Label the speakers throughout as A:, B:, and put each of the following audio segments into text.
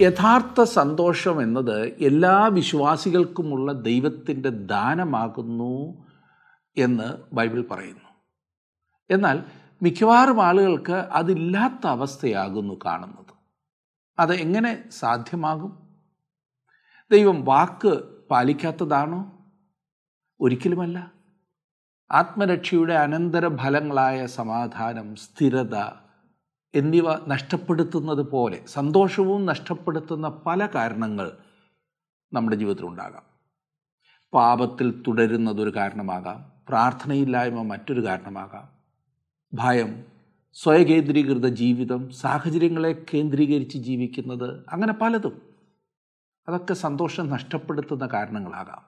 A: യഥാർത്ഥ സന്തോഷം എന്നത് എല്ലാ വിശ്വാസികൾക്കുമുള്ള ദൈവത്തിന്റെ ദാനമാകുന്നു എന്ന് ബൈബിൾ പറയുന്നു. എന്നാൽ മിക്കവാറും ആളുകൾക്ക് അതില്ലാത്ത അവസ്ഥയാകുന്നു കാണുന്നത്. അത് എങ്ങനെ സാധ്യമാകും? ദൈവം വാക്ക് പാലിക്കാത്തതാണോ? ഒരിക്കലുമല്ല. ആത്മരക്ഷയുടെ അനന്തര ഫലങ്ങളായ സമാധാനം സ്ഥിരത എന്നിവ നഷ്ടപ്പെടുത്തുന്നത് പോലെ സന്തോഷവും നഷ്ടപ്പെടുത്തുന്ന പല കാരണങ്ങൾ നമ്മുടെ ജീവിതത്തിലുണ്ടാകാം. പാപത്തിൽ തുടരുന്നതൊരു കാരണമാകാം പ്രാർത്ഥനയില്ലായ്മ മറ്റൊരു കാരണമാകാം. ഭയം സ്വയകേന്ദ്രീകൃത ജീവിതം സാഹചര്യങ്ങളെ കേന്ദ്രീകരിച്ച് ജീവിക്കുന്നത് അങ്ങനെ പലതും. അതൊക്കെ സന്തോഷം നഷ്ടപ്പെടുത്തുന്ന കാരണങ്ങളാകാം.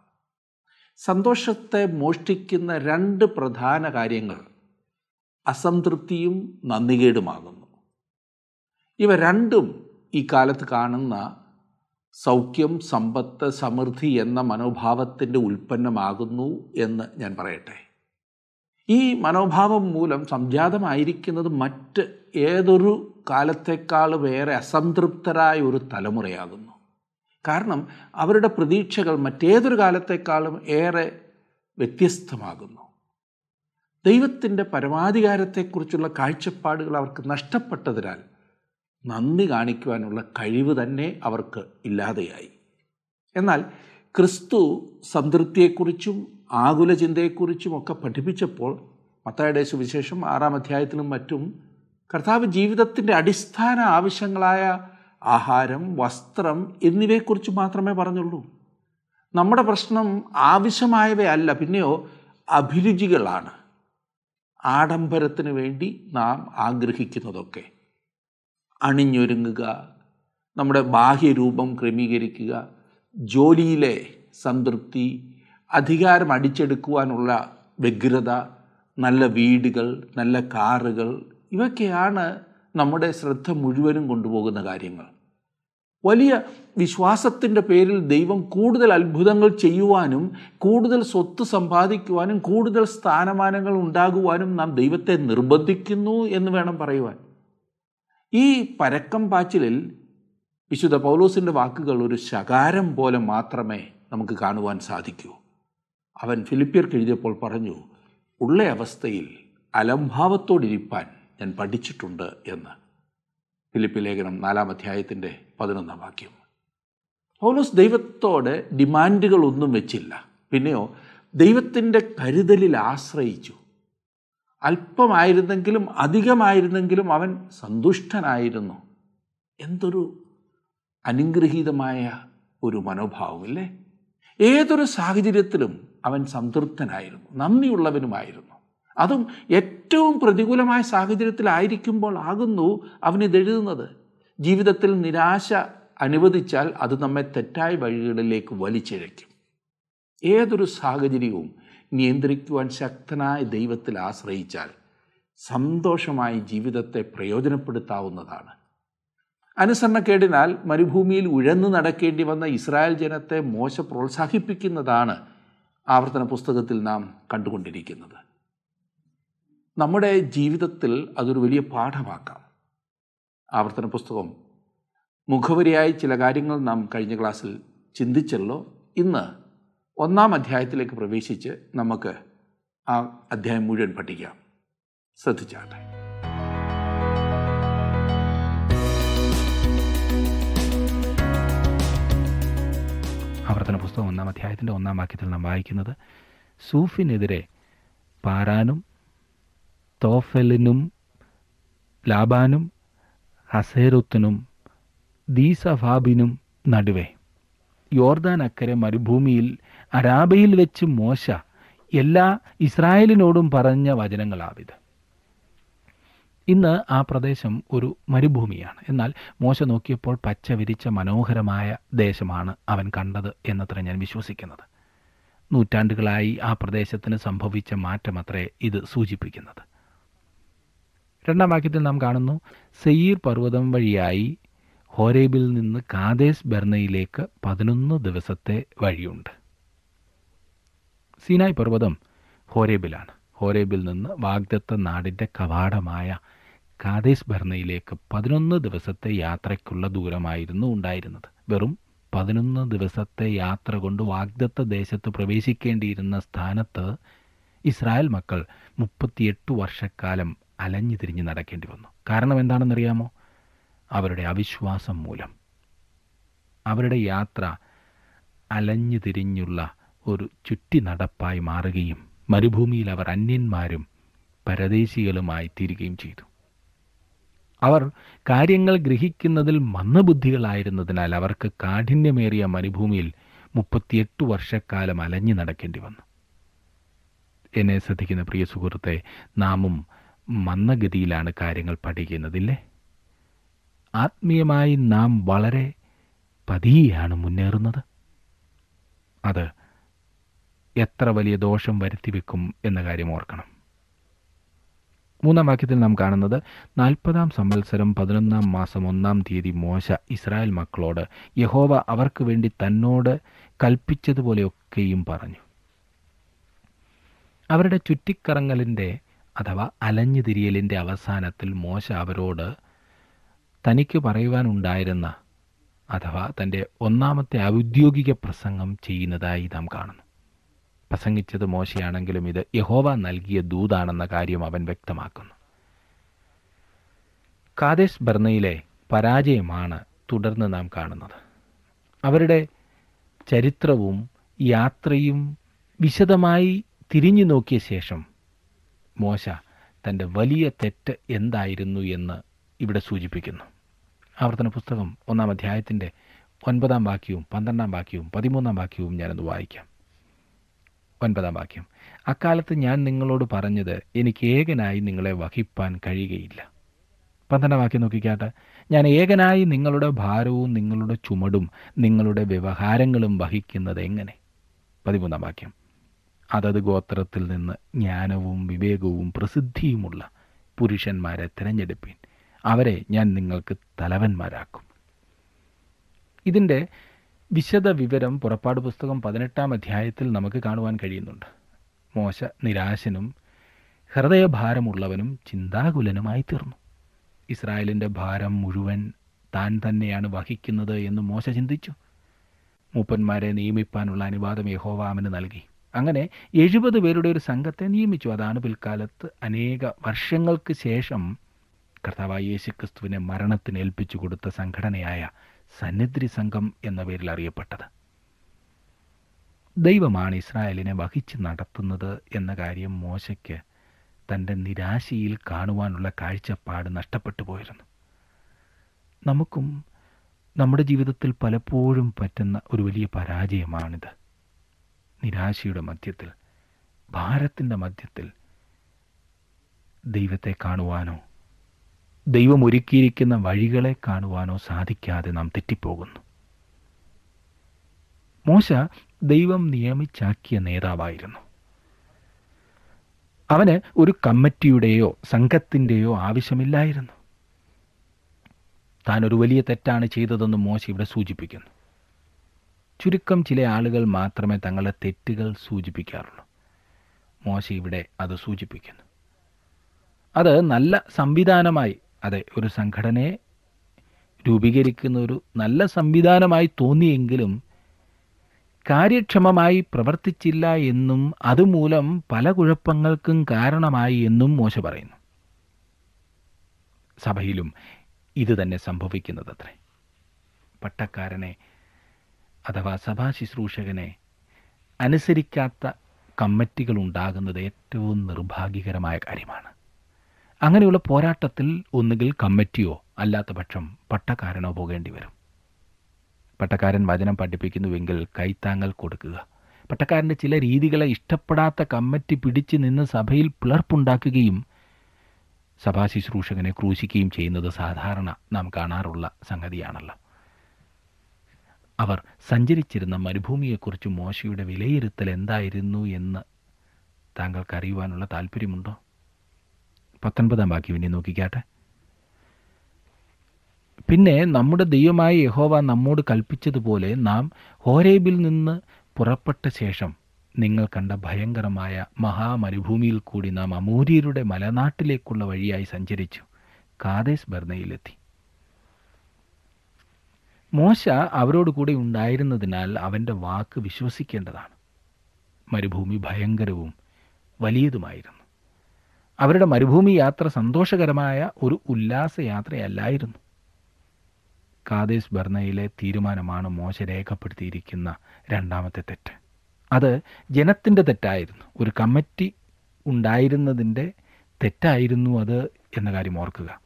A: സന്തോഷത്തെ മോഷ്ടിക്കുന്ന രണ്ട് പ്രധാന കാര്യങ്ങൾ അസംതൃപ്തിയും നന്ദികേടുമാകുന്നു. ഇവ രണ്ടും ഈ കാലത്ത് കാണുന്ന സൗഖ്യം സമ്പത്ത് സമൃദ്ധി എന്ന മനോഭാവത്തിന്റെ ഉൽപ്പന്നമാകുന്നു എന്ന് ഞാൻ പറയട്ടെ. ഈ മനോഭാവം മൂലം സംജാതമായിരിക്കുന്നത് മറ്റ് ഏതൊരു കാലത്തേക്കാളും ഏറെ അസംതൃപ്തരായ ഒരു തലമുറയാകുന്നു. കാരണം അവരുടെ പ്രതീക്ഷകൾ മറ്റേതൊരു കാലത്തേക്കാളും ഏറെ വ്യത്യസ്തമാകുന്നു. ദൈവത്തിന്റെ പരമാധികാരത്തെക്കുറിച്ചുള്ള കാഴ്ചപ്പാടുകൾ അവർക്ക് നഷ്ടപ്പെട്ടതിനാൽ നന്ദി കാണിക്കുവാനുള്ള കഴിവ് തന്നെ അവർക്ക് ഇല്ലാതെയായി. എന്നാൽ ക്രിസ്തു സംതൃപ്തിയെക്കുറിച്ചും ആകുല ചിന്തയെക്കുറിച്ചും ഒക്കെ പഠിപ്പിച്ചപ്പോൾ മത്തായുടെ സുവിശേഷം ആറാം അധ്യായത്തിലും മറ്റും കർത്താവ് ജീവിതത്തിന്റെ അടിസ്ഥാന ആവശ്യങ്ങളായ ആഹാരം വസ്ത്രം എന്നിവയെക്കുറിച്ച് മാത്രമേ പറഞ്ഞുള്ളൂ. നമ്മുടെ പ്രശ്നം ആവശ്യമായവയല്ല പിന്നെയോ അഭിരുചികളാണ്. ആഡംബരത്തിന് വേണ്ടി നാം ആഗ്രഹിക്കുന്നതൊക്കെ. അണിഞ്ഞൊരുങ്ങുക. നമ്മുടെ ബാഹ്യരൂപം ക്രമീകരിക്കുക. ജോലിയിലെ സംതൃപ്തി അധികാരം അടിച്ചെടുക്കുവാനുള്ള വ്യഗ്രത നല്ല വീടുകൾ നല്ല കാറുകൾ ഇവയൊക്കെയാണ് നമ്മുടെ ശ്രദ്ധ മുഴുവനും കൊണ്ടുപോകുന്ന കാര്യങ്ങൾ. വലിയ വിശ്വാസത്തിന്റെ പേരിൽ ദൈവം കൂടുതൽ അത്ഭുതങ്ങൾ ചെയ്യുവാനും കൂടുതൽ സ്വത്ത് സമ്പാദിക്കുവാനും കൂടുതൽ സ്ഥാനമാനങ്ങൾ ഉണ്ടാകുവാനും നാം ദൈവത്തെ നിർബന്ധിക്കുന്നു എന്ന് വേണം പറയുവാൻ. ഈ പരക്കം പാച്ചിലിൽ വിശുദ്ധ പൗലോസിന്റെ വാക്കുകൾ ഒരു ശകാരം പോലെ മാത്രമേ നമുക്ക് കാണുവാൻ സാധിക്കൂ. അവൻ ഫിലിപ്പിയർക്ക് എഴുതിയപ്പോൾ പറഞ്ഞു ഉള്ള അവസ്ഥയിൽ അലംഭാവത്തോടിരിപ്പാൻ ഞാൻ പഠിച്ചിട്ടുണ്ട് എന്ന്. ഫിലിപ്പി ലേഖനം നാലാം അധ്യായത്തിന്റെ പതിനൊന്നാം വാക്യം. പൗലോസ് ദൈവത്തോട് ഡിമാൻഡുകളൊന്നും വെച്ചില്ല. പിന്നെയോ ദൈവത്തിന്റെ കരുതലിൽ ആശ്രയിച്ചു. അല്പമായിരുന്നെങ്കിലും അധികമായിരുന്നെങ്കിലും അവൻ സന്തുഷ്ടനായിരുന്നു. എന്തൊരു അനുഗ്രഹീതമായ ഒരു മനോഭാവമില്ലേ? ഏതൊരു സാഹചര്യത്തിലും അവൻ സംതൃപ്തനായിരുന്നു നന്ദിയുള്ളവനുമായിരുന്നു. അതും ഏറ്റവും പ്രതികൂലമായ സാഹചര്യത്തിലായിരിക്കുമ്പോൾ ആകുന്നു അവനിത് ഇതെഴുതുന്നത് ജീവിതത്തിൽ നിരാശ അനുവദിച്ചാൽ അത് നമ്മെ തെറ്റായ വഴികളിലേക്ക് വലിച്ചിഴയ്ക്കും. ഏതൊരു സാഹചര്യവും നിയന്ത്രിക്കുവാൻ ശക്തനായ ദൈവത്തിൽ ആശ്രയിച്ചാൽ സന്തോഷമായി ജീവിതത്തെ പ്രയോജനപ്പെടുത്താവുന്നതാണ്. അനുസരണക്കേടിനാൽ മരുഭൂമിയിൽ ഉഴന്നു നടക്കേണ്ടി വന്ന ഇസ്രായേൽ ജനത്തെ മോശ പ്രോത്സാഹിപ്പിക്കുന്നതാണ് ആവർത്തന പുസ്തകത്തിൽ നാം കണ്ടുകൊണ്ടിരിക്കുന്നത്. നമ്മുടെ ജീവിതത്തിൽ അതൊരു വലിയ പാഠമാക്കാം. ആവർത്തന പുസ്തകം. മുഖവരിയായി ചില കാര്യങ്ങൾ നാം കഴിഞ്ഞ ക്ലാസ്സിൽ ചിന്തിച്ചല്ലോ. ഇന്ന് ഒന്നാം അധ്യായത്തിലേക്ക് പ്രവേശിച്ച് നമുക്ക് ആ അധ്യായം മുഴുവൻ പഠിക്കാം. ശ്രദ്ധിച്ചാട്ടെ
B: ആവർത്തന പുസ്തകം ഒന്നാം അധ്യായത്തിന്റെ ഒന്നാം വാക്യത്തിൽ നാം വായിക്കുന്നത് സൂഫിനെതിരെ പാരാനും തോഫലിനും ലാബാനും ഹസേറുത്തിനും ദീസഫാബിനും നടുവേ. യോർദാൻ അക്കരെ മരുഭൂമിയിൽ അരാബയിൽ വെച്ച് മോശ എല്ലാ ഇസ്രായേലിനോടും പറഞ്ഞ വചനങ്ങളാവിത്. ഇന്ന് ആ പ്രദേശം ഒരു മരുഭൂമിയാണ്. എന്നാൽ മോശ നോക്കിയപ്പോൾ പച്ച വിരിച്ച മനോഹരമായ ദേശമാണ് അവൻ കണ്ടത് എന്നത്ര ഞാൻ വിശ്വസിക്കുന്നത്. നൂറ്റാണ്ടുകളായി ആ പ്രദേശത്തിന് സംഭവിച്ച മാറ്റമത്രേ ഇത് സൂചിപ്പിക്കുന്നത്. രണ്ടാം വാക്യത്തിൽ നാം കാണുന്നു സെയ്യീർ പർവതം വഴിയായി ഹോരേബിൽ നിന്ന് കാതേസ് ബെർണയിലേക്ക് പതിനൊന്ന് ദിവസത്തെ വഴിയുണ്ട്. സീനായ് പർവതം ഹോരേബിലാണ്. ഹോരേബിൽ നിന്ന് വാഗ്ദത്ത നാടിന്റെ കവാടമായ കാതേസ് ഭരണയിലേക്ക് പതിനൊന്ന് ദിവസത്തെ യാത്രയ്ക്കുള്ള ദൂരമായിരുന്നു ഉണ്ടായിരുന്നത്. വെറും പതിനൊന്ന് ദിവസത്തെ യാത്ര കൊണ്ട് വാഗ്ദത്ത ദേശത്ത് പ്രവേശിക്കേണ്ടിയിരുന്ന സ്ഥാനത്ത് ഇസ്രായേൽ മക്കൾ മുപ്പത്തിയെട്ട് വർഷക്കാലം അലഞ്ഞു തിരിഞ്ഞ് നടക്കേണ്ടി വന്നു. കാരണം എന്താണെന്നറിയാമോ? അവരുടെ അവിശ്വാസം മൂലം. അവരുടെ യാത്ര അലഞ്ഞു തിരിഞ്ഞുള്ള ഒരു ചുറ്റി നടപ്പായി മാറുകയും മരുഭൂമിയിൽ അവർ അന്യന്മാരും പരദേശികളുമായി തീരുകയും ചെയ്തു. അവർ കാര്യങ്ങൾ ഗ്രഹിക്കുന്നതിൽ മന്ദബുദ്ധികളായിരുന്നതിനാൽ അവർക്ക് കാഠിന്യമേറിയ മരുഭൂമിയിൽ മുപ്പത്തിയെട്ട് വർഷക്കാലം അലഞ്ഞു നടക്കേണ്ടി വന്നു. എന്നെ ശ്രദ്ധിക്കുന്ന പ്രിയ സുഹൃത്തെ നാമും മന്ദഗതിയിലാണ് കാര്യങ്ങൾ പഠിക്കുന്നതില്ലേ? ആത്മീയമായി നാം വളരെ പതിയെയാണ് മുന്നേറുന്നത്. അത് എത്ര വലിയ ദോഷം വരുത്തിവെക്കും എന്ന കാര്യം ഓർക്കണം. മൂന്നാം വാക്യത്തിൽ നാം കാണുന്നത് നാൽപ്പതാം സംവത്സരം പതിനൊന്നാം മാസം ഒന്നാം തീയതി മോശ ഇസ്രായേൽ മക്കളോട് യഹോവ അവർക്ക് വേണ്ടി തന്നോട് കൽപ്പിച്ചതുപോലെയൊക്കെയും പറഞ്ഞു. അവരുടെ ചുറ്റിക്കറങ്ങലിന്റെ അഥവാ അലഞ്ഞു തിരിയലിന്റെ അവസാനത്തിൽ മോശ അവരോട് തനിക്ക് പറയുവാനുണ്ടായിരുന്ന അഥവാ തന്റെ ഒന്നാമത്തെ ഔദ്യോഗിക പ്രസംഗം ചെയ്യുന്നതായി നാം കാണുന്നു. പ്രസംഗിച്ചത് മോശയാണെങ്കിലും ഇത് യഹോവ നൽകിയ ദൂതാണെന്ന കാര്യം അവൻ വ്യക്തമാക്കുന്നു. കാദേശ് ബർണയിലെ പരാജയമാണ് തുടർന്ന് നാം കാണുന്നത്. അവരുടെ ചരിത്രവും യാത്രയും വിശദമായി തിരിഞ്ഞു നോക്കിയ ശേഷം മോശ തന്റെ വലിയ തെറ്റ് എന്തായിരുന്നു എന്ന് ഇവിടെ സൂചിപ്പിക്കുന്നു. ആവർത്തന പുസ്തകം ഒന്നാം അധ്യായത്തിന്റെ ഒൻപതാം വാക്യവും പന്ത്രണ്ടാം വാക്യവും പതിമൂന്നാം വാക്യവും ഞാനൊന്ന് വായിക്കാം. ഒൻപതാം വാക്യം. അക്കാലത്ത് ഞാൻ നിങ്ങളോട് പറഞ്ഞത് എനിക്ക് ഏകനായി നിങ്ങളെ വഹിപ്പാൻ കഴിയുകയില്ല. പന്ത്രണ്ടാം വാക്യം നോക്കിക്കാട്ടെ. ഞാൻ ഏകനായി നിങ്ങളുടെ ഭാരവും നിങ്ങളുടെ ചുമടും നിങ്ങളുടെ വ്യവഹാരങ്ങളും വഹിക്കുന്നത് എങ്ങനെ? പതിമൂന്നാം വാക്യം. അതത് ഗോത്രത്തിൽ നിന്ന് ജ്ഞാനവും വിവേകവും പ്രസിദ്ധിയുമുള്ള പുരുഷന്മാരെ തിരഞ്ഞെടുപ്പീൻ. അവരെ ഞാൻ നിങ്ങൾക്ക് തലവന്മാരാക്കും. ഇതിന്റെ വിശദ വിവരം പുറപ്പാട് പുസ്തകം പതിനെട്ടാം അധ്യായത്തിൽ നമുക്ക് കാണുവാൻ കഴിയുന്നുണ്ട്. മോശ നിരാശനും ഹൃദയഭാരമുള്ളവനും ചിന്താകുലനുമായി തീർന്നു ഇസ്രായേലിന്റെ ഭാരം മുഴുവൻ താൻ തന്നെയാണ് വഹിക്കുന്നത് എന്ന് മോശ ചിന്തിച്ചു. മൂപ്പന്മാരെ നിയമിപ്പാനുള്ള അനുവാദം യഹോവാമിന് നൽകി. അങ്ങനെ എഴുപത് പേരുടെ ഒരു സംഘത്തെ നിയമിച്ചു. അതാണ് പിൽക്കാലത്ത് അനേക വർഷങ്ങൾക്ക് ശേഷം കർത്താവായ യേശുക്രിസ്തുവിനെ മരണത്തിന് ഏൽപ്പിച്ചു കൊടുത്ത സംഘടനയായ സന്നിധി സംഘം എന്ന പേരിൽ അറിയപ്പെട്ടത്. ദൈവമാണ് ഇസ്രായേലിനെ വഹിച്ച് നടത്തുന്നത് എന്ന കാര്യം മോശയ്ക്ക് തന്റെ നിരാശയിൽ കാണുവാനുള്ള കാഴ്ചപ്പാട് നഷ്ടപ്പെട്ടു പോയിരുന്നു. നമുക്കും നമ്മുടെ ജീവിതത്തിൽ പലപ്പോഴും പറ്റുന്ന ഒരു വലിയ പരാജയമാണിത്. നിരാശയുടെ മധ്യത്തിൽ ഭാരത്തിന്റെ മധ്യത്തിൽ ദൈവത്തെ കാണുവാനോ ദൈവം ഒരുക്കിയിരിക്കുന്ന വഴികളെ കാണുവാനോ സാധിക്കാതെ നാം തെറ്റിപ്പോകുന്നു. മോശ ദൈവം നിയമിച്ചാക്കിയ നേതാവായിരുന്നു. അവന് ഒരു കമ്മിറ്റിയുടെയോ സംഘത്തിന്റെയോ ആവശ്യമില്ലായിരുന്നു. താൻ ഒരു വലിയ തെറ്റാണ് ചെയ്തതെന്ന് മോശ ഇവിടെ സൂചിപ്പിക്കുന്നു. ചുരുക്കം ചില ആളുകൾ മാത്രമേ തങ്ങളുടെ തെറ്റുകൾ സൂചിപ്പിക്കാറുള്ളൂ. മോശ ഇവിടെ അത് സൂചിപ്പിക്കുന്നു. അത് നല്ല സംവിധാനമായി അതെ ഒരു സംഘടനയെ രൂപീകരിക്കുന്ന ഒരു നല്ല സംവിധാനമായി തോന്നിയെങ്കിലും കാര്യക്ഷമമായി പ്രവർത്തിച്ചില്ല എന്നും അതുമൂലം പല കുഴപ്പങ്ങൾക്കും കാരണമായി എന്നും മോശ പറയുന്നു. സഭയിലും ഇത് തന്നെ സംഭവിക്കുന്നത് സംഭവിക്കുന്നതത്രേ. പട്ടക്കാരനെ അഥവാ സഭാ ശുശ്രൂഷകനെ അനുസരിക്കാത്ത കമ്മിറ്റികൾ ഉണ്ടാകുന്നത് ഏറ്റവും നിർഭാഗ്യകരമായ കാര്യമാണ്. അങ്ങനെയുള്ള പോരാട്ടത്തിൽ ഒന്നുകിൽ കമ്മിറ്റിയോ അല്ലാത്ത പക്ഷം പട്ടക്കാരനോ പോകേണ്ടി വരും. പട്ടക്കാരൻ വചനം പഠിപ്പിക്കുന്നുവെങ്കിൽ കൈത്താങ്ങൽ കൊടുക്കുക. പട്ടക്കാരന്റെ ചില രീതികളെ ഇഷ്ടപ്പെടാത്ത കമ്മിറ്റി പിടിച്ചു നിന്ന് സഭയിൽ പിളർപ്പുണ്ടാക്കുകയും സഭാ ശുശ്രൂഷകനെ ക്രൂശിക്കുകയും ചെയ്യുന്നത് സാധാരണ നാം കാണാറുള്ള സംഗതിയാണല്ലോ. അവർ സഞ്ചരിച്ചിരുന്ന മരുഭൂമിയെക്കുറിച്ച് മോശയുടെ വിലയിരുത്തൽ എന്തായിരുന്നു എന്ന് താങ്കൾക്ക് അറിയുവാനുള്ള താല്പര്യമുണ്ടോ പത്തൊൻപതാം വാക്യം ഇനി നോക്കിക്കാട്ടെ. പിന്നെ നമ്മുടെ ദൈവമായ യഹോവ നമ്മോട് കൽപ്പിച്ചതുപോലെ നാം ഹോരേബിൽ നിന്ന് പുറപ്പെട്ട ശേഷം നിങ്ങൾ കണ്ട ഭയങ്കരമായ മഹാമരുഭൂമിയിൽ കൂടി നാം അമൂര്യരുടെ മലനാട്ടിലേക്കുള്ള വഴിയായി സഞ്ചരിച്ചു. കാതേസ് ബർണയിലെത്തി മോശ അവരോട് കൂടി ഉണ്ടായിരുന്നതിനാൽ അവന്റെ വാക്ക് വിശ്വസിക്കേണ്ടതാണ്. മരുഭൂമി ഭയങ്കരവും വലിയതുമായിരുന്നു. അവരുടെ മരുഭൂമി യാത്ര സന്തോഷകരമായ ഒരു ഉല്ലാസയാത്രയല്ലായിരുന്നു. കാദേശ് ബർണയിലെ തീരുമാനമാണ് മോശ രേഖപ്പെടുത്തിയിരിക്കുന്ന രണ്ടാമത്തെ തെറ്റ്. അത് ജനത്തിന്റെ തെറ്റായിരുന്നു. ഒരു കമ്മിറ്റി ഉണ്ടായിരുന്നതിന്റെ തെറ്റായിരുന്നു അത് എന്ന കാര്യം ഓർക്കുക.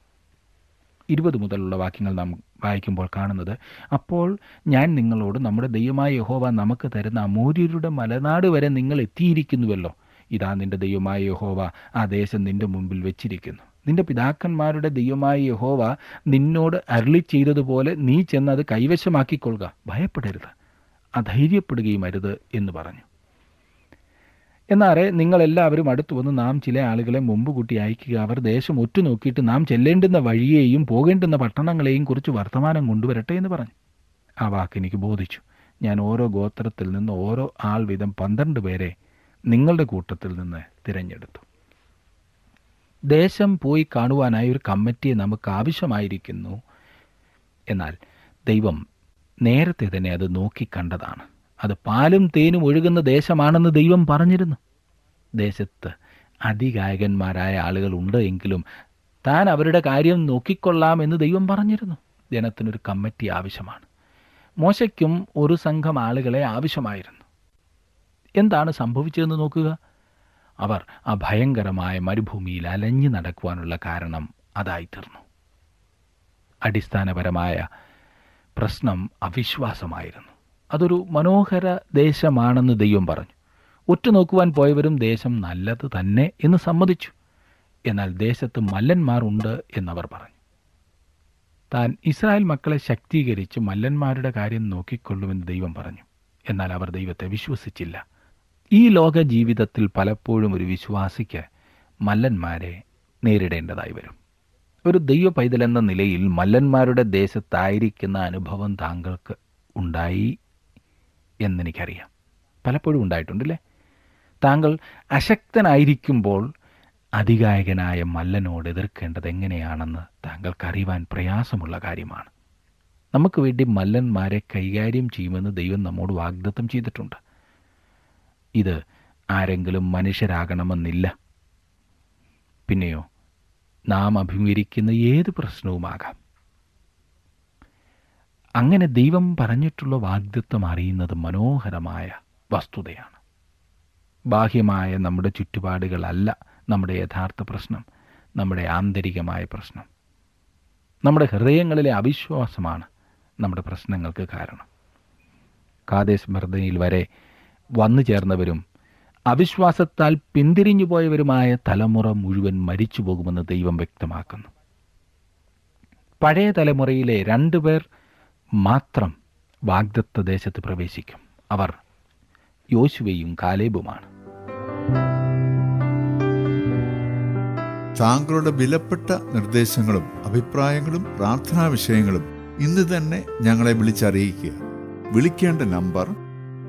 B: ഇരുപത് മുതലുള്ള വാക്യങ്ങൾ നാം വായിക്കുമ്പോൾ കാണുന്നത് അപ്പോൾ ഞാൻ നിങ്ങളോട് നമ്മുടെ ദൈവമായ യഹോവ നമുക്ക് തരുന്ന അമൂര്യരുടെ മലനാട് വരെ നിങ്ങൾ എത്തിയിരിക്കുന്നുവല്ലോ. ഇതാ നിന്റെ ദൈവമായ യഹോവ ആ ദേശം നിന്റെ മുമ്പിൽ വെച്ചിരിക്കുന്നു. നിന്റെ പിതാക്കന്മാരുടെ ദൈവമായ യഹോവ നിന്നോട് അരുളി ചെയ്തതുപോലെ നീ ചെന്ന് അത് കൈവശമാക്കിക്കൊള്ളുക. ഭയപ്പെടരുത്. അധൈര്യപ്പെടുകയും അരുത് എന്ന് പറഞ്ഞു. എന്നാറെ നിങ്ങളെല്ലാവരും അടുത്തു വന്ന് നാം ചില ആളുകളെ മുമ്പ് കൂട്ടി അയക്കുക. അവർ ദേശം ഒറ്റുനോക്കിയിട്ട് നാം ചെല്ലേണ്ടുന്ന വഴിയെയും പോകേണ്ടുന്ന പട്ടണങ്ങളെയും കുറിച്ച് വർത്തമാനം കൊണ്ടുവരട്ടെ എന്ന് പറഞ്ഞു. ആ വാക്ക് എനിക്ക് ബോധിച്ചു. ഞാൻ ഓരോ ഗോത്രത്തിൽ നിന്ന് ഓരോ ആൾ വീതം പന്ത്രണ്ട് പേരെ നിങ്ങളുടെ കൂട്ടത്തിൽ നിന്ന് തിരഞ്ഞെടുത്തു. ദേശം പോയി കാണുവാനായി ഒരു കമ്മിറ്റിയെ നമുക്ക് ആവശ്യമായിരിക്കുന്നു എന്നാൽ ദൈവം നേരത്തെ തന്നെ അത് നോക്കിക്കണ്ടതാണ് അത് പാലും തേനും ഒഴുകുന്ന ദേശമാണെന്ന് ദൈവം പറഞ്ഞിരുന്നു. ദേശത്ത് അതികായകന്മാരായ ആളുകൾ ഉണ്ട് എങ്കിലും താൻ അവരുടെ കാര്യം നോക്കിക്കൊള്ളാം എന്ന് ദൈവം പറഞ്ഞിരുന്നു. ജനത്തിനൊരു കമ്മിറ്റി ആവശ്യമാണ്. മോശയ്ക്കും ഒരു സംഘം ആളുകളെ ആവശ്യമായിരുന്നു. എന്താണ് സംഭവിച്ചതെന്ന് നോക്കുക. അവർ ആ ഭയങ്കരമായ മരുഭൂമിയിൽ അലഞ്ഞു നടക്കുവാനുള്ള കാരണം അതായിത്തീർന്നു അടിസ്ഥാനപരമായ പ്രശ്നം അവിശ്വാസമായിരുന്നു. അതൊരു മനോഹര ദേശമാണെന്ന് ദൈവം പറഞ്ഞു. ഉറ്റുനോക്കുവാൻ പോയവരും ദേശം നല്ലത് തന്നെ എന്ന് സമ്മതിച്ചു. എന്നാൽ ദേശത്ത് മല്ലന്മാരുണ്ട് എന്നവർ പറഞ്ഞു. താൻ ഇസ്രായേൽ മക്കളെ ശക്തീകരിച്ച് മല്ലന്മാരുടെ കാര്യം നോക്കിക്കൊള്ളുമെന്ന് ദൈവം പറഞ്ഞു. എന്നാൽ അവർ ദൈവത്തെ വിശ്വസിച്ചില്ല. ഈ ലോക ജീവിതത്തിൽ പലപ്പോഴും ഒരു വിശ്വാസിക്ക് മല്ലന്മാരെ നേരിടേണ്ടതായി വരും. ഒരു ദൈവ പൈതലെന്ന നിലയിൽ മല്ലന്മാരുടെ ദേശത്തായിരിക്കുന്ന അനുഭവം താങ്കൾക്ക് ഉണ്ടായി എന്നെനിക്കറിയാം. പലപ്പോഴും ഉണ്ടായിട്ടുണ്ടല്ലേ? താങ്കൾ അശക്തനായിരിക്കുമ്പോൾ അധികായകനായ മല്ലനോട് എതിർക്കേണ്ടത് എങ്ങനെയാണെന്ന് താങ്കൾക്കറിയുവാൻ പ്രയാസമുള്ള കാര്യമാണ്. നമുക്ക് വേണ്ടി മല്ലന്മാരെ കൈകാര്യം ചെയ്യുമെന്ന് ദൈവം നമ്മോട് വാഗ്ദത്തം ചെയ്തിട്ടുണ്ട്. ഇത് ആരെങ്കിലും മനുഷ്യരാകണമെന്നില്ല. പിന്നെയോ നാം അഭിമുഖീകരിക്കുന്ന ഏത് പ്രശ്നവുമാകാം? അങ്ങനെ ദൈവം പറഞ്ഞിട്ടുള്ള വാഗ്ദത്വം അറിയുന്നത് മനോഹരമായ വസ്തുതയാണ്. ബാഹ്യമായ നമ്മുടെ ചുറ്റുപാടുകളല്ല നമ്മുടെ യഥാർത്ഥ പ്രശ്നം നമ്മുടെ ആന്തരികമായ പ്രശ്നം. നമ്മുടെ ഹൃദയങ്ങളിലെ അവിശ്വാസമാണ് നമ്മുടെ പ്രശ്നങ്ങൾക്ക് കാരണം. കാതേശ് മർദ്ദനയിൽ വരെ വന്നു ചേർന്നവരും അവിശ്വാസത്താൽ പിന്തിരിഞ്ഞുപോയവരുമായ തലമുറ മുഴുവൻ മരിച്ചു പോകുമെന്ന് ദൈവം വ്യക്തമാക്കുന്നു. പഴയ തലമുറയിലെ രണ്ടുപേർ മാത്രം വാഗ്ദത്ത ദേശത്ത് പ്രവേശിക്കും. അവർ യോശുവയും കാലേബുമാണ്.
C: താങ്കളുടെ വിലപ്പെട്ട നിർദ്ദേശങ്ങളും അഭിപ്രായങ്ങളും പ്രാർത്ഥനാ വിഷയങ്ങളും ഇന്ന് തന്നെ ഞങ്ങളെ വിളിച്ചറിയിക്കുക. വിളിക്കേണ്ട number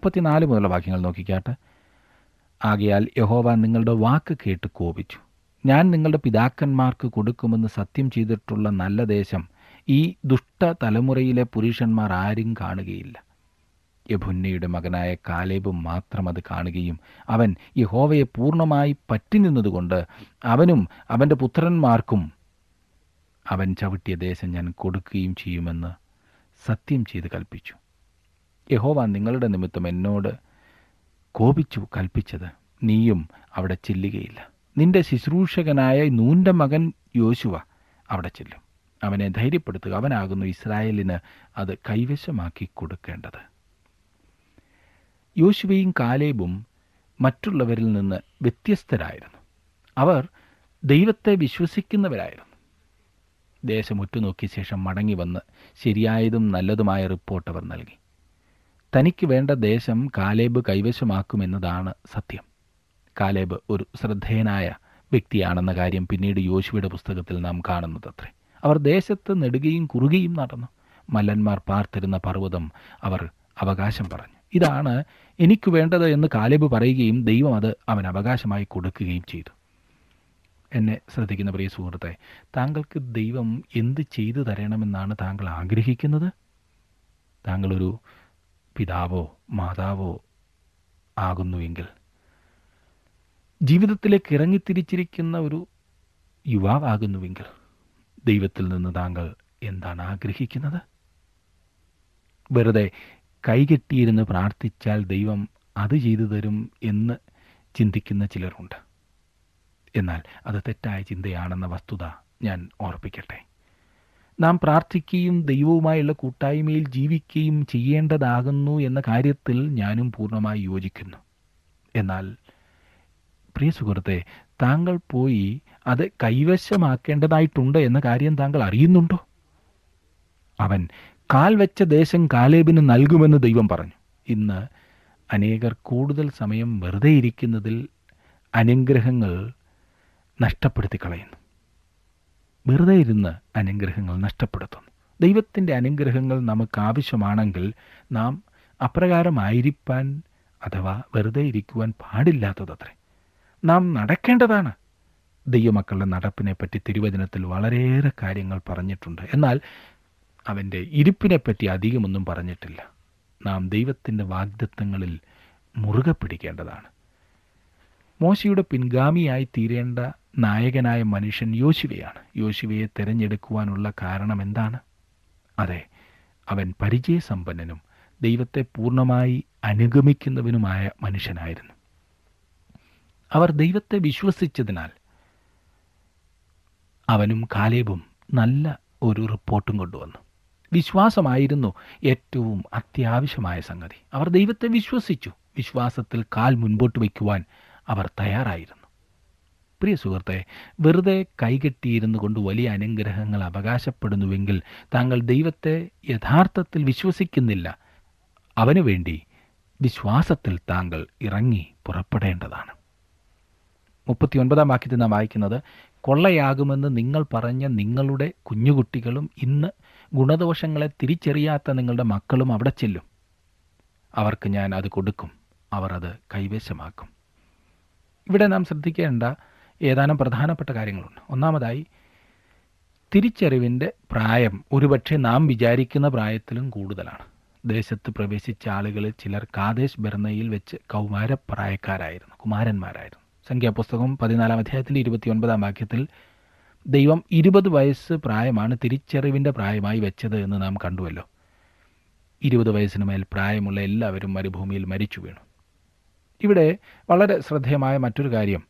B: മുപ്പത്തിനാല് മുതലുള്ള വാക്യങ്ങൾ നോക്കിക്കാട്ടെ. ആകയാൽ യഹോവ നിങ്ങളുടെ വാക്ക് കേട്ട് കോപിച്ചു. ഞാൻ നിങ്ങളുടെ പിതാക്കന്മാർക്ക് കൊടുക്കുമെന്ന് സത്യം ചെയ്തിട്ടുള്ള നല്ല ദേശം ഈ ദുഷ്ട തലമുറയിലെ പുരുഷന്മാർ ആരും കാണുകയില്ല. യഭുന്നയുടെ മകനായ കാലേബും മാത്രം അത് കാണുകയും അവൻ യഹോവയെ പൂർണമായി പറ്റി നിന്നതുകൊണ്ട് അവനും അവന്റെ പുത്രന്മാർക്കും അവൻ ചവിട്ടിയ ദേശം ഞാൻ കൊടുക്കുകയും ചെയ്യുമെന്ന് സത്യം ചെയ്ത് കൽപ്പിച്ചു. യഹോവ നിങ്ങളുടെ നിമിത്തം എന്നോട് കോപിച്ചു കൽപ്പിച്ചത്. നീയും അവിടെ ചെല്ലുകയില്ല. നിന്റെ ശുശ്രൂഷകനായ നൂന്റെ മകൻ യോശുവ അവിടെ ചെല്ലും. അവനെ ധൈര്യപ്പെടുത്തുക. അവനാകുന്നു ഇസ്രായേലിന് അത് കൈവശമാക്കി കൊടുക്കേണ്ടത്. യോശുവയും കാലേബും മറ്റുള്ളവരിൽ നിന്ന് വ്യത്യസ്തരായിരുന്നു. അവർ ദൈവത്തെ വിശ്വസിക്കുന്നവരായിരുന്നു. ദേശം ഉറ്റുനോക്കിയ ശേഷം മടങ്ങി വന്ന് ശരിയായതും നല്ലതുമായ റിപ്പോർട്ട് അവർ നൽകി. തനിക്ക് വേണ്ട ദേശം കാലേബ് കൈവശമാക്കുമെന്നതാണ് സത്യം. കാലേബ് ഒരു ശ്രദ്ധേയനായ വ്യക്തിയാണെന്ന കാര്യം പിന്നീട് യോശുവയുടെ പുസ്തകത്തിൽ നാം കാണുന്നതത്രേ. അവർ ദേശത്ത് നെടുകയും കുറുകയും നടന്നു. മല്ലന്മാർ പാർത്തിരുന്ന പർവതം അവർ അവകാശം പറഞ്ഞു. ഇതാണ് എനിക്ക് വേണ്ടത് എന്ന് കാലേബ് പറയുകയും ദൈവം അത് അവൻ അവകാശമായി കൊടുക്കുകയും ചെയ്തു. എന്നെ ശ്രദ്ധിക്കുന്ന പ്രിയ സുഹൃത്തെ താങ്കൾക്ക് ദൈവം എന്ത് ചെയ്തു തരണമെന്നാണ് താങ്കൾ ആഗ്രഹിക്കുന്നത്? താങ്കളൊരു പിതാവോ മാതാവോ ആകുന്നുവെങ്കിൽ ജീവിതത്തിലേക്ക് ഇറങ്ങിത്തിരിച്ചിരിക്കുന്ന ഒരു യുവാവാകുന്നുവെങ്കിൽ ദൈവത്തിൽ നിന്ന് താങ്കൾ എന്താണ് ആഗ്രഹിക്കുന്നത്? വെറുതെ കൈകെട്ടിയിരുന്ന് പ്രാർത്ഥിച്ചാൽ ദൈവം അത് ചെയ്തു തരും എന്ന് ചിന്തിക്കുന്ന ചിലരുണ്ട്. എന്നാൽ അത് തെറ്റായ ചിന്തയാണെന്ന വസ്തുത ഞാൻ ഓർപ്പിക്കട്ടെ. നാം പ്രാർത്ഥിക്കുകയും ദൈവവുമായുള്ള കൂട്ടായ്മയിൽ ജീവിക്കുകയും ചെയ്യേണ്ടതാകുന്നു എന്ന കാര്യത്തിൽ ഞാനും പൂർണമായി യോജിക്കുന്നു. എന്നാൽ പ്രിയ സുഹൃത്തെ താങ്കൾ പോയി അത് കൈവശമാക്കേണ്ടതായിട്ടുണ്ട് എന്ന കാര്യം താങ്കൾ അറിയുന്നുണ്ടോ? അവൻ കാൽ വെച്ച ദേശം കാലേബിന് നൽകുമെന്ന് ദൈവം പറഞ്ഞു. ഇന്ന് അനേകർ കൂടുതൽ സമയം വെറുതെ ഇരിക്കുന്നതിൽ അനുഗ്രഹങ്ങൾ നഷ്ടപ്പെടുത്തി കളയുന്നു വെറുതെ ഇരുന്ന് അനുഗ്രഹങ്ങൾ നഷ്ടപ്പെടുത്തുന്നു. ദൈവത്തിന്റെ അനുഗ്രഹങ്ങൾ നമുക്ക് ആവശ്യമാണെങ്കിൽ നാം അപ്രകാരമായിരിക്കാൻ അഥവാ വെറുതെ ഇരിക്കുവാൻ പാടില്ലാത്തതത്രേ. നാം നടക്കേണ്ടതാണ്. ദൈവമക്കളുടെ നടപ്പിനെപ്പറ്റി തിരുവചനത്തിൽ വളരെയേറെ കാര്യങ്ങൾ പറഞ്ഞിട്ടുണ്ട്. എന്നാൽ അവന്റെ ഇരിപ്പിനെപ്പറ്റി അധികമൊന്നും പറഞ്ഞിട്ടില്ല. നാം ദൈവത്തിന്റെ വാഗ്ദത്വങ്ങളിൽ മുറുകെ പിടിക്കേണ്ടതാണ് മോശയുടെ പിൻഗാമിയായി തീരേണ്ട നായകനായ മനുഷ്യൻ യോശുവയാണ്. യോശുവയെ തിരഞ്ഞെടുക്കുവാനുള്ള കാരണം എന്താണ് അതെ അവൻ പരിചയസമ്പന്നനും ദൈവത്തെ പൂർണമായി അനുഗമിക്കുന്നവനുമായ മനുഷ്യനായിരുന്നു. അവർ ദൈവത്തെ വിശ്വസിച്ചതിനാൽ അവനും കാലേബും നല്ല ഒരു റിപ്പോർട്ടും കൊണ്ടുവന്നു. വിശ്വാസമായിരുന്നു ഏറ്റവും അത്യാവശ്യമായ സംഗതി. അവർ ദൈവത്തെ വിശ്വസിച്ചു. വിശ്വാസത്തിൽ കാൽ മുൻപോട്ട് വയ്ക്കുവാൻ അവർ തയ്യാറായിരുന്നു. പ്രിയ സുഹൃത്തെ വെറുതെ കൈകെട്ടിയിരുന്നു കൊണ്ട് വലിയ അനുഗ്രഹങ്ങൾ അവകാശപ്പെടുന്നുവെങ്കിൽ താങ്കൾ ദൈവത്തെ യഥാർത്ഥത്തിൽ വിശ്വസിക്കുന്നില്ല. അവനു വേണ്ടി വിശ്വാസത്തിൽ താങ്കൾ ഇറങ്ങി പുറപ്പെടേണ്ടതാണ്. മുപ്പത്തിയൊൻപതാം വാക്യത്തിൽ നാം വായിക്കുന്നത് കൊള്ളയാകുമെന്ന് നിങ്ങൾ പറഞ്ഞ നിങ്ങളുടെ കുഞ്ഞുകുട്ടികളും ഇന്ന് ഗുണദോഷങ്ങളെ തിരിച്ചറിയാത്ത നിങ്ങളുടെ മക്കളും അവിടെ ചെല്ലും. അവർക്ക് ഞാൻ അത് കൊടുക്കും. അവർ അത് കൈവശമാക്കും. ഇവിടെ നാം ശ്രദ്ധിക്കേണ്ട ഏതാനും പ്രധാനപ്പെട്ട കാര്യങ്ങളുണ്ട്. ഒന്നാമതായി തിരിച്ചറിവിന്റെ പ്രായം. ഒരുപക്ഷെ നാം വിചാരിക്കുന്ന പ്രായത്തിലും കൂടുതലാണ്. ദേശത്ത് പ്രവേശിച്ച ആളുകളിൽ ചിലർ കാദേശ് ബെർണയിൽ വെച്ച് കൗമാരപ്രായക്കാരായിരുന്നു കുമാരന്മാരായിരുന്നു. സംഖ്യാപുസ്തകം പതിനാലാം അധ്യായത്തിന്റെ ഇരുപത്തിയൊൻപതാം വാക്യത്തിൽ ദൈവം ഇരുപത് വയസ്സ് പ്രായമാണ് തിരിച്ചറിവിന്റെ പ്രായമായി വെച്ചത് എന്ന് നാം കണ്ടുവല്ലോ. ഇരുപത് വയസ്സിന് മേൽ പ്രായമുള്ള എല്ലാവരും മരുഭൂമിയിൽ മരിച്ചു വീണു. ഇവിടെ വളരെ ശ്രദ്ധേയമായ മറ്റൊരു കാര്യം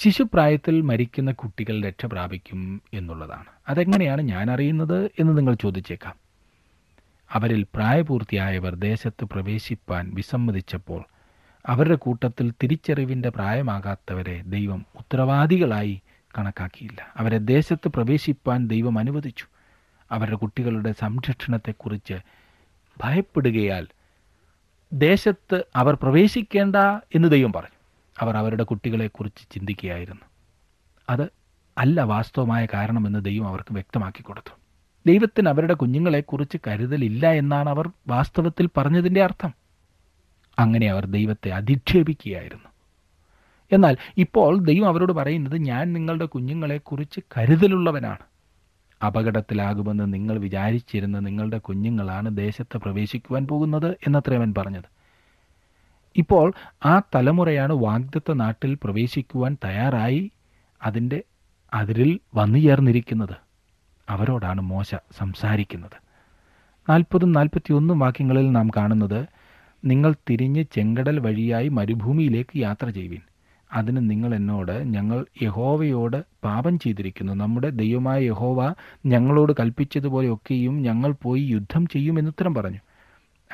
B: ശിശുപ്രായത്തിൽ മരിക്കുന്ന കുട്ടികൾ രക്ഷ പ്രാപിക്കും എന്നുള്ളതാണ്. അതെങ്ങനെയാണ് ഞാൻ അറിയുന്നത് എന്ന് നിങ്ങൾ ചോദിച്ചേക്കാം. അവരിൽ പ്രായപൂർത്തിയായവർ ദേശത്ത് പ്രവേശിപ്പാൻ വിസമ്മതിച്ചപ്പോൾ അവരുടെ കൂട്ടത്തിൽ തിരിച്ചറിവിന്റെ പ്രായമാകാത്തവരെ ദൈവം ഉത്തരവാദികളായി കണക്കാക്കിയില്ല. അവരെ ദേശത്ത് പ്രവേശിപ്പാൻ ദൈവം അനുവദിച്ചു. അവരുടെ കുട്ടികളുടെ സംരക്ഷണത്തെക്കുറിച്ച് ഭയപ്പെടുകയാൽ ദേശത്ത് അവർ പ്രവേശിക്കേണ്ട എന്ന് ദൈവം പറഞ്ഞു. അവർ അവരുടെ കുട്ടികളെക്കുറിച്ച് ചിന്തിക്കുകയായിരുന്നു. അത് അല്ല വാസ്തവമായ കാരണമെന്ന് ദൈവം അവർക്ക് വ്യക്തമാക്കി കൊടുത്തു. ദൈവത്തിന് അവരുടെ കുഞ്ഞുങ്ങളെക്കുറിച്ച് കരുതലില്ല എന്നാണ് അവർ വാസ്തവത്തിൽ പറഞ്ഞതിന്റെ അർത്ഥം. അങ്ങനെ അവർ ദൈവത്തെ അധിക്ഷേപിക്കുകയായിരുന്നു. എന്നാൽ ഇപ്പോൾ ദൈവം അവരോട് പറയുന്നത് ഞാൻ നിങ്ങളുടെ കുഞ്ഞുങ്ങളെക്കുറിച്ച് കരുതലുള്ളവനാണ്. അപകടത്തിലാകുമെന്ന് നിങ്ങൾ വിചാരിച്ചിരുന്ന നിങ്ങളുടെ കുഞ്ഞുങ്ങളാണ് ദേശത്ത് പ്രവേശിക്കുവാൻ പോകുന്നത് എന്നത്രവൻ പറഞ്ഞത്. ഇപ്പോൾ ആ തലമുറയാണ് വാഗ്ദത്ത നാട്ടിൽ പ്രവേശിക്കുവാൻ തയ്യാറായി അതിന്റെ അതിരിൽ വന്നു ചേർന്നിരിക്കുന്നത്. അവരോടാണ് മോശ സംസാരിക്കുന്നത്. നാൽപ്പതും നാൽപ്പത്തിയൊന്നും വാക്യങ്ങളിൽ നാം കാണുന്നത് നിങ്ങൾ തിരിഞ്ഞ് ചെങ്കടൽ വഴിയായി മരുഭൂമിയിലേക്ക് യാത്ര ചെയ്യുവിൻ. അതിന് നിങ്ങൾ എന്നോട് ഞങ്ങൾ യഹോവയോട് പാപം ചെയ്തിരിക്കുന്നു. നമ്മുടെ ദൈവമായ യഹോവ ഞങ്ങളോട് കൽപ്പിച്ചതുപോലെയൊക്കെയും ഞങ്ങൾ പോയി യുദ്ധം ചെയ്യുമെന്നുത്തരം പറഞ്ഞു.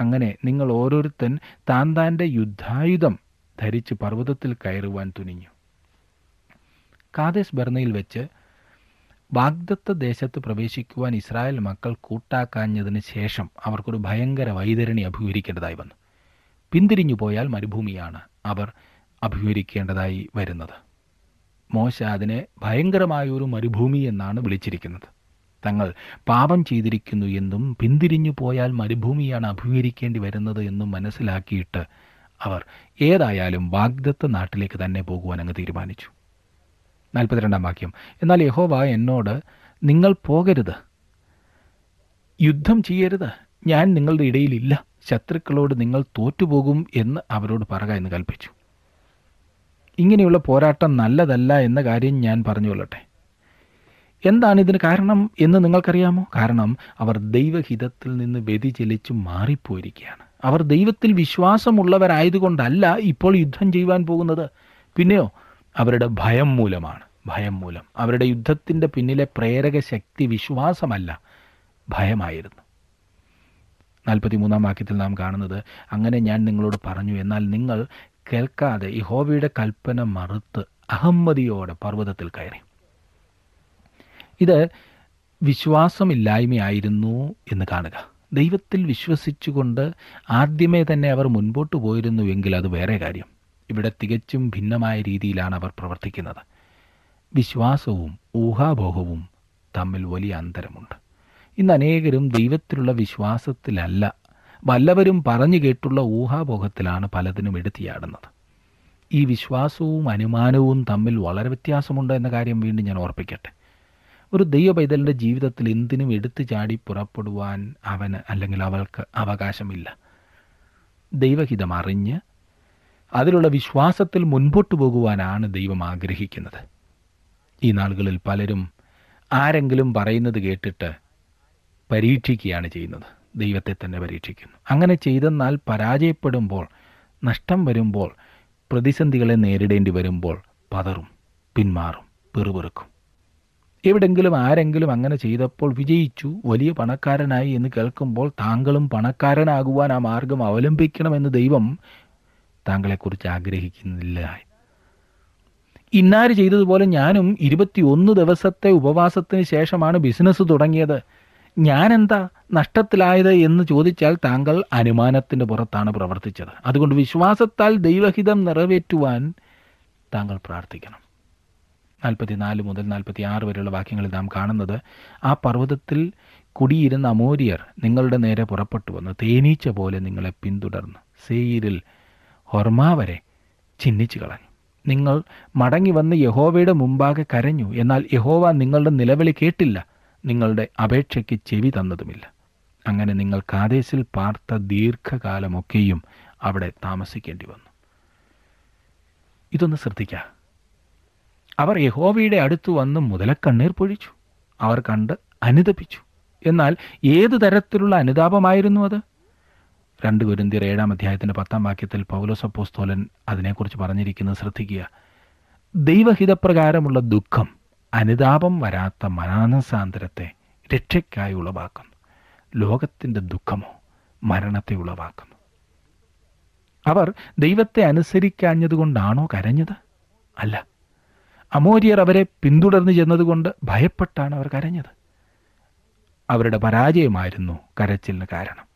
B: അങ്ങനെ നിങ്ങൾ ഓരോരുത്തൻ താൻ താന്റെ യുദ്ധായുധം ധരിച്ച് പർവതത്തിൽ കയറുവാൻ തുനിഞ്ഞു. കാതേസ് ബർണയിൽ വെച്ച് വാഗ്ദത്ത ദേശത്ത് പ്രവേശിക്കുവാൻ ഇസ്രായേൽ മക്കൾ കൂട്ടാക്കാഞ്ഞതിന് ശേഷം അവർക്കൊരു ഭയങ്കര വൈതരണി അഭിമുഖീകരിക്കേണ്ടതായി വന്നു. പിന്തിരിഞ്ഞു പോയാൽ മരുഭൂമിയാണ് അവർ അഭിമുഖീകരിക്കേണ്ടതായി വരുന്നത്. മോശ അതിനെ ഭയങ്കരമായൊരു മരുഭൂമി എന്നാണ് വിളിച്ചിരിക്കുന്നത്. തങ്ങൾ പാപം ചെയ്തിരിക്കുന്നു എന്നും പിന്തിരിഞ്ഞു പോയാൽ മരുഭൂമിയാണ് അഭിമുഖീകരിക്കേണ്ടി വരുന്നത് എന്നും മനസ്സിലാക്കിയിട്ട് അവർ ഏതായാലും വാഗ്ദത്ത നാട്ടിലേക്ക് തന്നെ പോകുവാൻ അങ്ങ് തീരുമാനിച്ചു. നാൽപ്പത്തിരണ്ടാം വാക്യം. എന്നാൽ യഹോവ എന്നോട് നിങ്ങൾ പോകരുത്. യുദ്ധം ചെയ്യരുത്. ഞാൻ നിങ്ങളുടെ ഇടയിലില്ല. ശത്രുക്കളോട് നിങ്ങൾ തോറ്റുപോകും എന്ന് അവരോട് പറക എന്ന് കൽപ്പിച്ചു. ഇങ്ങനെയുള്ള പോരാട്ടം നല്ലതല്ല എന്ന കാര്യം ഞാൻ പറഞ്ഞുകൊള്ളട്ടെ. എന്താണ് ഇതിന് കാരണം എന്ന് നിങ്ങൾക്കറിയാമോ? കാരണം അവർ ദൈവഹിതത്തിൽ നിന്ന് വ്യതിചലിച്ച് മാറിപ്പോയിരിക്കുകയാണ്. അവർ ദൈവത്തിൽ വിശ്വാസമുള്ളവരായതുകൊണ്ടല്ല ഇപ്പോൾ യുദ്ധം ചെയ്യുവാൻ പോകുന്നത്. പിന്നെയോ അവരുടെ ഭയം മൂലമാണ്. ഭയം മൂലം. അവരുടെ യുദ്ധത്തിന്റെ പിന്നിലെ പ്രേരക ശക്തി വിശ്വാസമല്ല. ഭയമായിരുന്നു. നാൽപ്പത്തിമൂന്നാം വാക്യത്തിൽ നാം കാണുന്നത് അങ്ങനെ ഞാൻ നിങ്ങളോട് പറഞ്ഞു എന്നാൽ നിങ്ങൾ കേൾക്കാതെ യഹോവയുടെ കൽപ്പന മറുത്ത് അഹമ്മതിയോടെ പർവതത്തിൽ കയറി. ഇത് വിശ്വാസമില്ലായ്മയായിരുന്നു എന്ന് കാണുക. ദൈവത്തിൽ വിശ്വസിച്ചുകൊണ്ട് ആദ്യമേ തന്നെ അവർ മുൻപോട്ട് പോയിരുന്നുവെങ്കിൽ അത് വേറെ കാര്യം. ഇവിടെ തികച്ചും ഭിന്നമായ രീതിയിലാണ് അവർ പ്രവർത്തിക്കുന്നത്. വിശ്വാസവും ഊഹാഭോഹവും തമ്മിൽ വലിയ അന്തരമുണ്ട്. ഇന്ന് അനേകരും ദൈവത്തിലുള്ള വിശ്വാസത്തിലല്ല വല്ലവരും പറഞ്ഞു കേട്ടുള്ള ഊഹാഭോഗത്തിലാണ് പലതിനും എടുത്തിയാടുന്നത്. ഈ വിശ്വാസവും അനുമാനവും തമ്മിൽ വളരെ വ്യത്യാസമുണ്ട് എന്ന കാര്യം വീണ്ടും ഞാൻ ഓർപ്പിക്കട്ടെ. ഒരു ദൈവ പൈതലിന്റെ ജീവിതത്തിൽ എന്തിനും എടുത്തു ചാടി പുറപ്പെടുവാൻ അവന് അല്ലെങ്കിൽ അവൾക്ക് അവകാശമില്ല. ദൈവഹിതം അറിഞ്ഞ് അതിലുള്ള വിശ്വാസത്തിൽ മുൻപോട്ട് പോകുവാനാണ് ദൈവം ആഗ്രഹിക്കുന്നത്. ഈ നാളുകളിൽ പലരും ആരെങ്കിലും പറയുന്നത് കേട്ടിട്ട് പരീക്ഷിക്കുകയാണ് ചെയ്യുന്നത്. ദൈവത്തെ തന്നെ പരീക്ഷിക്കുന്നു. അങ്ങനെ ചെയ്തെന്നാൽ പരാജയപ്പെടുമ്പോൾ നഷ്ടം വരുമ്പോൾ പ്രതിസന്ധികളെ നേരിടേണ്ടി വരുമ്പോൾ പതറും പിന്മാറും പിറുപിറുക്കും. എവിടെങ്കിലും ആരെങ്കിലും അങ്ങനെ ചെയ്തപ്പോൾ വിജയിച്ചു വലിയ പണക്കാരനായി എന്ന് കേൾക്കുമ്പോൾ താങ്കളും പണക്കാരനാകുവാൻ ആ മാർഗം അവലംബിക്കണമെന്ന് ദൈവം താങ്കളെക്കുറിച്ച് ആഗ്രഹിക്കുന്നില്ല. ഇന്നാര് ചെയ്തതുപോലെ ഞാനും ഇരുപത്തിയൊന്ന് ദിവസത്തെ ഉപവാസത്തിന് ശേഷമാണ് ബിസിനസ് തുടങ്ങിയത്. ഞാനെന്താ നഷ്ടത്തിലായത് എന്ന് ചോദിച്ചാൽ താങ്കൾ അനുമാനത്തിന്റെ പുറത്താണ് പ്രവർത്തിച്ചത്. അതുകൊണ്ട് വിശ്വാസത്താൽ ദൈവഹിതം നിറവേറ്റുവാൻ താങ്കൾ പ്രാർത്ഥിക്കണം. നാൽപ്പത്തിനാല് മുതൽ നാൽപ്പത്തി ആറ് വരെയുള്ള വാക്യങ്ങളിൽ നാം കാണുന്നത് ആ പർവതത്തിൽ കുടിയിരുന്ന അമോരിയർ നിങ്ങളുടെ നേരെ പുറപ്പെട്ടു വന്ന്. തേനീച്ച പോലെ നിങ്ങളെ പിന്തുടർന്ന്. സെയിരിൽ ഹൊർമ വരെ ചിഹ്നിച്ചു കളഞ്ഞു. നിങ്ങൾ മടങ്ങി വന്ന് യഹോവയുടെ മുമ്പാകെ കരഞ്ഞു. എന്നാൽ യഹോവ നിങ്ങളുടെ നിലവിളി കേട്ടില്ല. നിങ്ങളുടെ അപേക്ഷയ്ക്ക് ചെവി തന്നതുമില്ല. അങ്ങനെ നിങ്ങൾ കാതേശിൽ പാർത്ത ദീർഘകാലമൊക്കെയും അവിടെ താമസിക്കേണ്ടി വന്നു. ഇതൊന്ന് ശ്രദ്ധിക്കുക അവർ യഹോവയുടെ അടുത്ത് വന്ന് മുതലക്കണ്ണീർ പൊഴിച്ചു. അവർ കണ്ട് അനുതപിച്ചു. എന്നാൽ ഏതു തരത്തിലുള്ള അനുതാപമായിരുന്നു അത്? രണ്ട് ഗുരുന്തിർ ഏഴാം അധ്യായത്തിന്റെ പത്താം വാക്യത്തിൽ പൗലോസപ്പോസ്തോലൻ അതിനെക്കുറിച്ച് പറഞ്ഞിരിക്കുന്നത് ശ്രദ്ധിക്കുക. ദൈവഹിതപ്രകാരമുള്ള ദുഃഖം അനുതാപം വരാത്ത മനാനസാന്തരത്തെ രക്ഷയ്ക്കായി ഉളവാക്കുന്നു. ലോകത്തിന്റെ ദുഃഖമോ മരണത്തെ ഉളവാക്കുന്നു. അവർ ദൈവത്തെ അനുസരിക്കാഞ്ഞതുകൊണ്ടാണോ കരഞ്ഞത്? അല്ല. അമോരിയർ അവരെ പിന്തുടർന്നു ചെന്നതുകൊണ്ട് ഭയപ്പെട്ടാണ് അവർ കരഞ്ഞത്. അവരുടെ പരാജയമായിരുന്നു കരച്ചിലിന് കാരണം.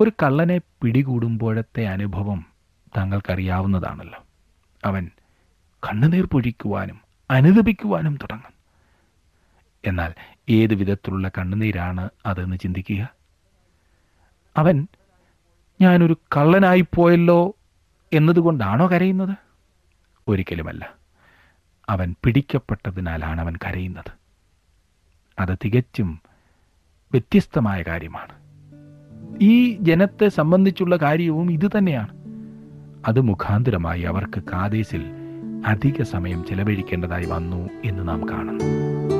B: ഒരു കള്ളനെ പിടികൂടുമ്പോഴത്തെ അനുഭവം താങ്കൾക്കറിയാവുന്നതാണല്ലോ അവൻ കണ്ണുനീർ പൊഴിക്കുവാനും അനുദപിക്കുവാനും തുടങ്ങും. എന്നാൽ ഏത് വിധത്തിലുള്ള കണ്ണുനീരാണ് അതെന്ന് ചിന്തിക്കുക? അവൻ ഞാനൊരു കള്ളനായിപ്പോയല്ലോ എന്നതുകൊണ്ടാണോ കരയുന്നത്? ഒരിക്കലുമല്ല. അവൻ പിടിക്കപ്പെട്ടതിനാലാണ് അവൻ കരയുന്നത്. അത് തികച്ചും വ്യത്യസ്തമായ കാര്യമാണ്. ഈ ജനത്തെ സംബന്ധിച്ചുള്ള കാര്യവും ഇതുതന്നെയാണ് അത് മുഖാന്തരമായി അവർക്ക് കാതേസിൽ അധിക സമയം ചെലവഴിക്കേണ്ടതായി വന്നു എന്ന് നാം കാണുന്നു.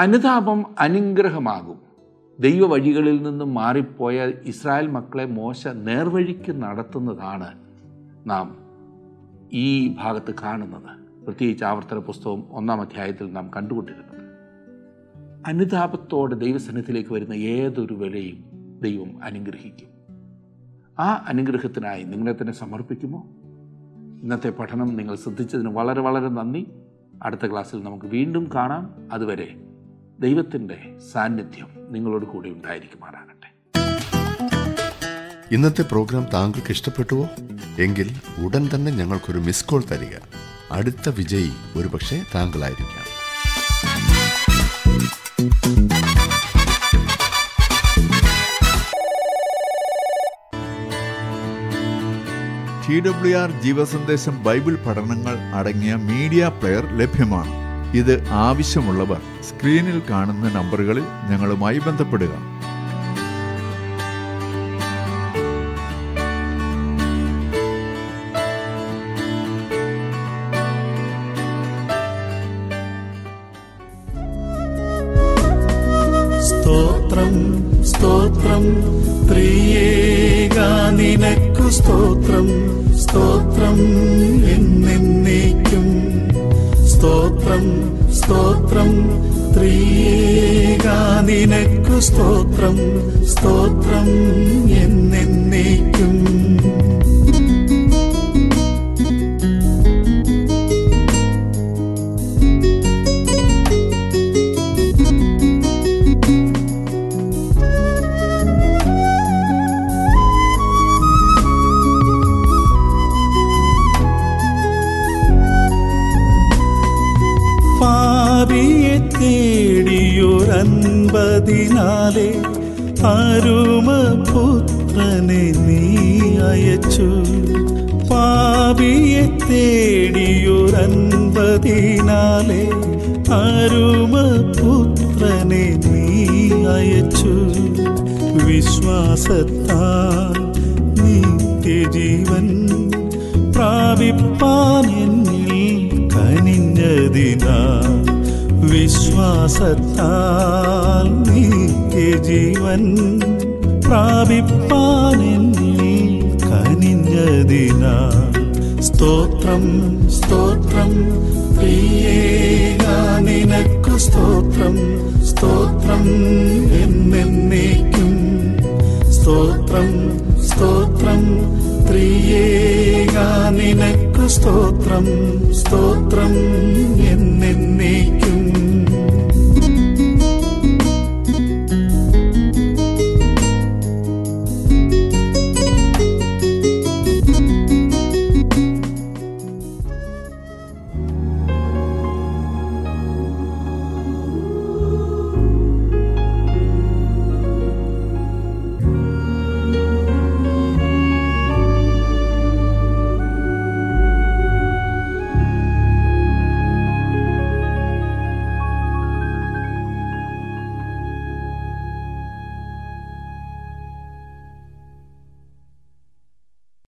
A: അനുതാപം അനുഗ്രഹമാകും. ദൈവ വഴികളിൽ നിന്നും മാറിപ്പോയ ഇസ്രായേൽ മക്കളെ മോശ നേർവഴിക്ക് നടത്തുന്നതാണ് നാം ഈ ഭാഗത്ത് കാണുന്നത്. പ്രത്യേകിച്ച് ആവർത്തന പുസ്തകം ഒന്നാം അധ്യായത്തിൽ നാം കണ്ടുകൊണ്ടിരുന്നത്. അനുതാപത്തോടെ ദൈവസന്നിധിയിലേക്ക് വരുന്ന ഏതൊരു വിലയും ദൈവം അനുഗ്രഹിക്കും. ആ അനുഗ്രഹത്തിനായി നിങ്ങളെ തന്നെ സമർപ്പിക്കുമോ? ഇന്നത്തെ പഠനം നിങ്ങൾ ശ്രദ്ധിച്ചതിന് വളരെ വളരെ നന്ദി. അടുത്ത ക്ലാസ്സിൽ നമുക്ക് വീണ്ടും കാണാം. അതുവരെ ദൈവത്തിന്റെ സാന്നിധ്യം നിങ്ങളോട് കൂടി ഉണ്ടായിരിക്കുമാറാകട്ടെ.
D: ഇന്നത്തെ പ്രോഗ്രാം താങ്കൾക്ക് ഇഷ്ടപ്പെട്ടുവോ? എങ്കിൽ ഉടൻ തന്നെ ഞങ്ങൾക്കൊരു മിസ് കോൾ തരിക. അടുത്ത വിജയി ഒരുപക്ഷെ താങ്കളായിരിക്കാം.
C: ടി ഡബ്ല്യു ആർ ജീവസന്ദേശം ബൈബിൾ പഠനങ്ങൾ അടങ്ങിയ മീഡിയ പ്ലെയർ ലഭ്യമാണ്. ഇത് ആവശ്യമുള്ളവർ സ്ക്രീനിൽ കാണുന്ന നമ്പറുകളിൽ ഞങ്ങളുമായി ബന്ധപ്പെടുക.
E: തേടിയൊരൻപതിനാലെ അരുമ പുത്രനെ നീ അയച്ചു. പാപിയെ തേടിയൊരൻപതിനാലെ അരുമ പുത്രനെ നീ അയച്ചു. വിശ്വാസത്താൽ നിത്യജീവൻ പ്രാപിപ്പാൻ എന്നിൽ കനിഞ്ഞതിനാ വിശ്വാസത്താൽ നിത്യജീവൻ പ്രാപിപ്പാൻ കനിഞ്ഞ കനിഞ്ഞതിനാ. സ്തോത്രം സ്തോത്രം പ്രിയേക നിനക്കു സ്തോത്രം. സ്തോത്രം എന്നേക്കും സ്തോത്രം സ്തോത്രം ത്രിയേക നിനക്കു സ്തോത്രം. സ്തോത്രം എന്നേക്കും